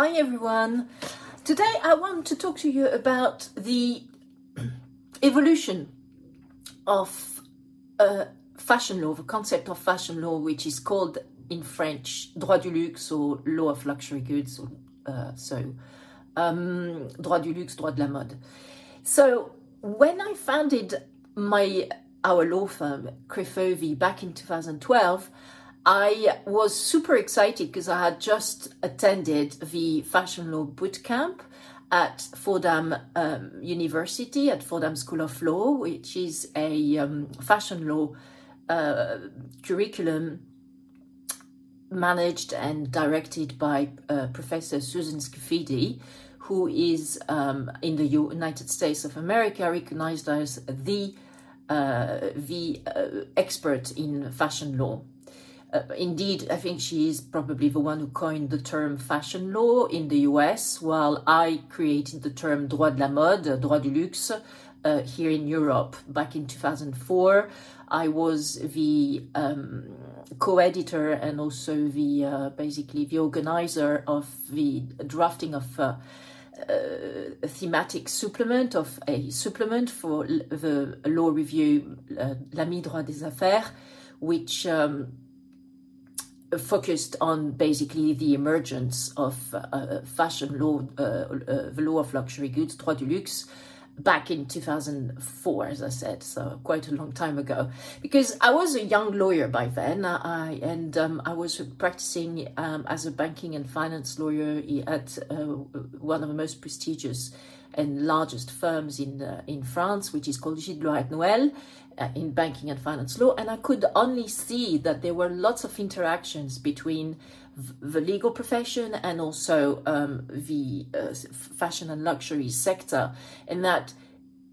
Hi everyone. Today I want to talk to you about the evolution of uh, fashion law, the concept of fashion law, which is called in French droit du luxe or law of luxury goods. Uh, so, um, droit du luxe, droit de la mode. So, when I founded my our law firm, Crefovi, back in 2012, I was super excited because I had just attended the fashion law bootcamp at Fordham um, University, at Fordham School of Law, which is a um, fashion law uh, curriculum managed and directed by uh, Professor Susan Scafidi, who is um, in the United States of America recognized as the uh, the uh, expert in fashion law. Uh, indeed, I think she is probably the one who coined the term fashion law in the US, while I created the term droit de la mode, droit du luxe, uh, here in Europe back in 2004. I was the um, co-editor and also the uh, basically the organizer of the drafting of uh, a thematic supplement of a supplement for the law review uh, Lamy droit des affaires, which um, focused on basically the emergence of uh, fashion law, uh, uh, the law of luxury goods, droit du luxe, back in 2004, as I said, so quite a long time ago. Because I was a young lawyer by then, I and um, I was practicing um, as a banking and finance lawyer at uh, one of the most prestigious and largest firms in uh, in France, which is called Gide Loyrette Nouel, uh, in banking and finance law, and I could only see that there were lots of interactions between the legal profession and also um, the uh, fashion and luxury sector, in that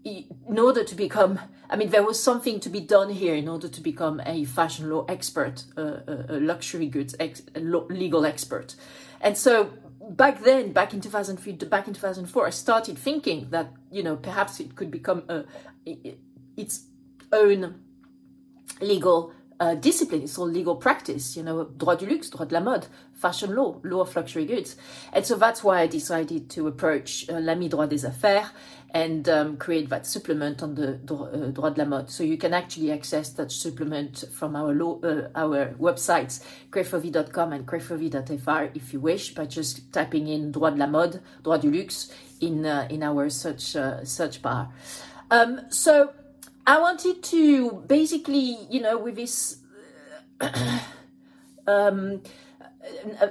in order to become, I mean, there was something to be done here in order to become a fashion law expert, uh, a luxury goods ex- legal expert. And so back then, back in 2003, back in 2004, I started thinking that, you know, perhaps it could become a, its own legal uh, discipline. It's all legal practice, you know, droit du luxe, droit de la mode, fashion law, law of luxury goods. And so that's why I decided to approach uh, Lamy droit des affaires and um, create that supplement on the uh, droit de la mode. So you can actually access that supplement from our law, uh, our websites, crefovi.com and crefovi.fr if you wish, by just typing in droit de la mode, droit du luxe in uh, in our search uh, search bar. Um, so I wanted to basically, you know, with this. um,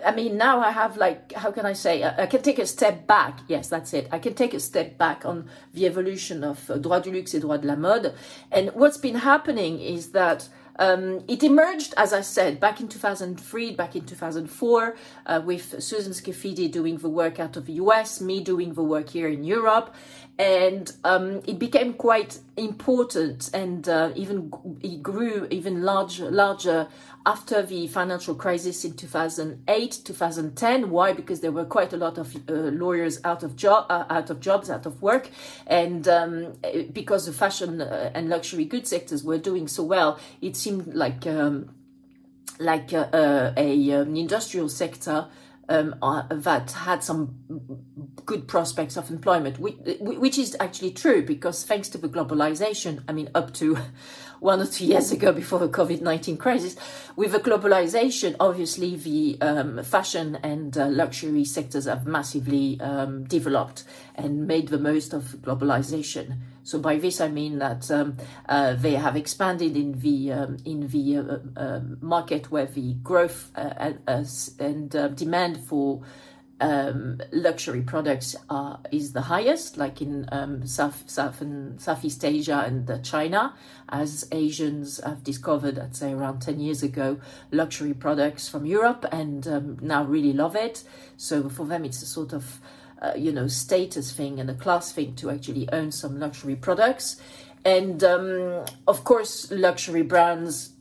I mean, now I have like, how can I say? I can take a step back. Yes, that's it. I can take a step back on the evolution of uh, droit du luxe et droit de la mode. And what's been happening is that um, it emerged, as I said, back in 2003, back in 2004, uh, with Susan Scafidi doing the work out of the US, me doing the work here in Europe and um, it became quite important and uh, even it grew even larger larger after the financial crisis in 2008 2010 why? Because there were quite a lot of uh, lawyers out of job uh, out of jobs out of work. And um, because the fashion uh, and luxury goods sectors were doing so well it seemed like um, like uh, uh, a, an um, industrial sector um, uh, that had some good prospects of employment, which, which, is actually true because thanks to the globalization, I mean, up to one or two years ago before the COVID 19 crisis, with the globalization, obviously the um, fashion and uh, luxury sectors have massively um, developed and made the most of globalization. So by this I mean that um, uh, they have expanded in the um, in the uh, uh, market where the growth uh, and uh, demand for um, luxury products are, is the highest, like in um, South, South and Southeast Asia and uh, China, as Asians have discovered, I'd say around 10 years ago, luxury products from Europe and um, now really love it. So for them, it's a sort of uh, you know, status thing and a class thing to actually own some luxury products. And um, of course, luxury brands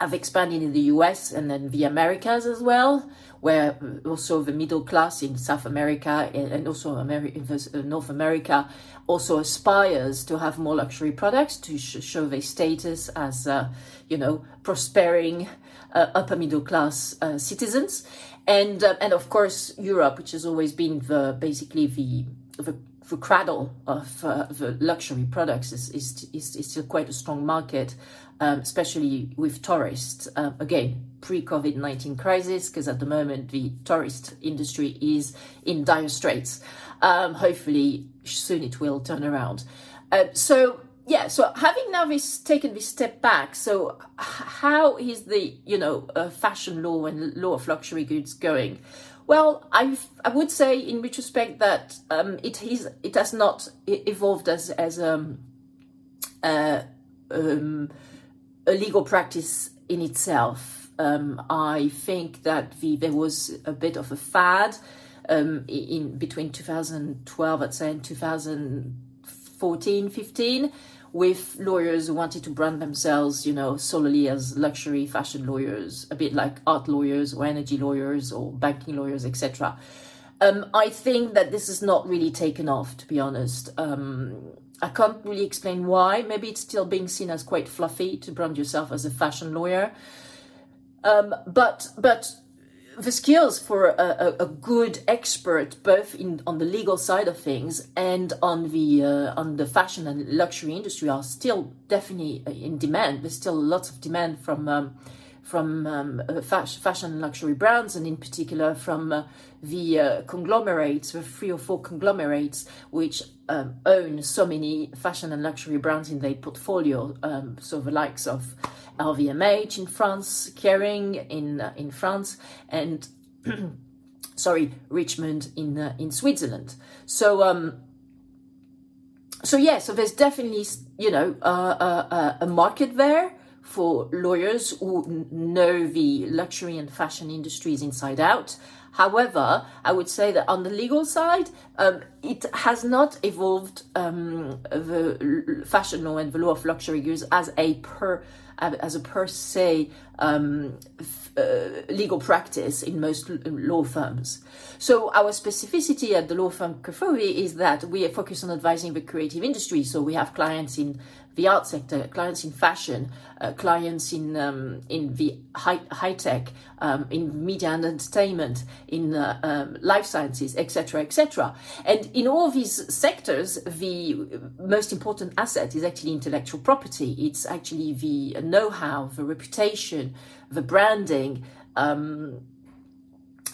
have expanded in the US and then the Americas as well, where also the middle class in South America and also uh, North America also aspires to have more luxury products to sh- show their status as, uh, you know, prospering uh, upper middle class uh, citizens, and uh, and of course Europe, which has always been the basically the the, the cradle of uh, the luxury products, is, is, is, is still quite a strong market, um, especially with tourists. Um, again, pre COVID 19 crisis, because at the moment the tourist industry is in dire straits. Um, hopefully, soon it will turn around. Uh, so, yeah so having now this taken this step back so how is the you know uh, fashion law and law of luxury goods going well i i would say in retrospect that um, it is it has not evolved as as um, uh, um, a legal practice in itself. Um, i think that the, there was a bit of a fad um, in between 2012 i'd say and 2014 15 with lawyers who wanted to brand themselves, you know, solely as luxury fashion lawyers, a bit like art lawyers or energy lawyers or banking lawyers, etc. Um, I think that this is not really taken off, to be honest. Um, I can't really explain why. Maybe it's still being seen as quite fluffy to brand yourself as a fashion lawyer. Um, but but the skills for a, a, a, good expert, both in on the legal side of things and on the uh, on the fashion and luxury industry, are still definitely in demand. There's still lots of demand from um, from um, uh, fashion and luxury brands, and in particular from uh, the uh, conglomerates, the three or four conglomerates which um, own so many fashion and luxury brands in their portfolio. Um, so the likes of LVMH in France, Kering in uh, in France, and sorry, Richemont in uh, in Switzerland. So um, so yeah, so there's definitely you know uh, a market there for lawyers who know the luxury and fashion industries inside out. However, I would say that on the legal side, um, it has not evolved um, the fashion law and the law of luxury goods as a per as a per se um, uh, legal practice in most law firms. So our specificity at the law firm Crefovi is that we are focused on advising the creative industry. So we have clients in the art sector, clients in fashion, uh, clients in um, in the high, high tech, um, in media and entertainment, in uh, um, life sciences, etc., etc. And in all these sectors, the most important asset is actually intellectual property. It's actually the know-how, the reputation, the branding. Um,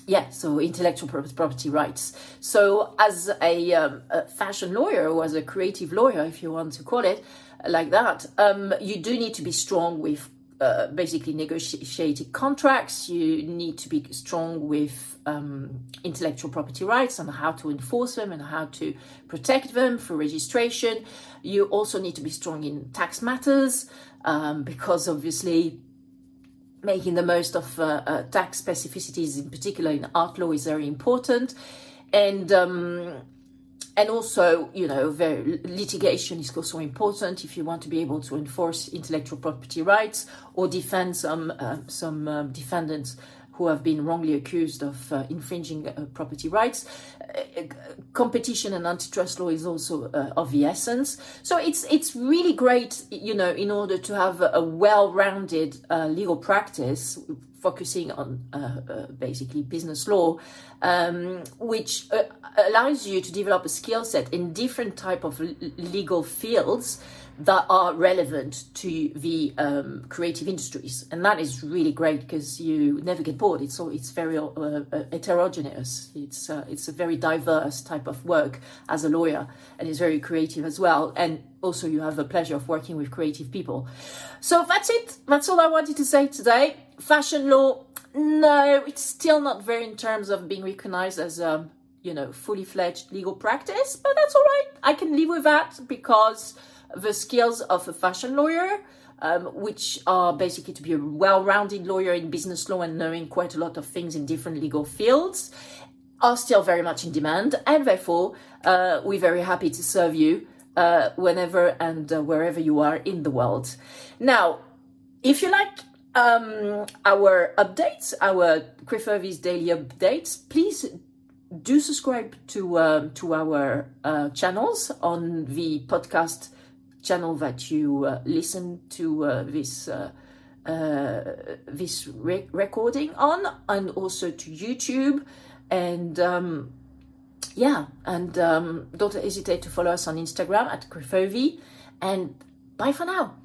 yeah, so intellectual property rights. So, as a, um, a, fashion lawyer or as a creative lawyer, if you want to call it like that, um, you do need to be strong with uh, basically negotiated contracts. You need to be strong with um, intellectual property rights and how to enforce them and how to protect them for registration. You also need to be strong in tax matters um, because obviously making the most of uh, uh, tax specificities, in particular in art law, is very important. And um, and also, you know, very, litigation is also important if you want to be able to enforce intellectual property rights or defend some uh, some um, defendants who have been wrongly accused of uh, infringing uh, property rights. Uh, competition and antitrust law is also uh, of the essence. So it's it's really great, you know, in order to have a, well-rounded uh, legal practice focusing on uh, basically business law, um, which allows you to develop a skill set in different type of legal fields that are relevant to the um, creative industries, and that is really great because you never get bored. It's all, it's very uh, uh, heterogeneous. It's uh, it's a very diverse type of work as a lawyer, and it's very creative as well. And also, you have the pleasure of working with creative people. So that's it. That's all I wanted to say today. Fashion law, no, it's still not very in terms of being recognized as a um, you know fully fledged legal practice, but that's all right. I can live with that because the skills of a fashion lawyer, um, which are basically to be a well rounded lawyer in business law and knowing quite a lot of things in different legal fields, are still very much in demand. And therefore, uh, we're very happy to serve you uh, whenever and uh, wherever you are in the world. Now, if you like um, our updates, our Crefovi's daily updates, please do subscribe to um, to our uh, channels on the podcast channel that you uh, listen to uh, this uh, uh, this re- recording on, and also to YouTube. And um, yeah, and um, don't hesitate to follow us on Instagram at Crefovi. And bye for now.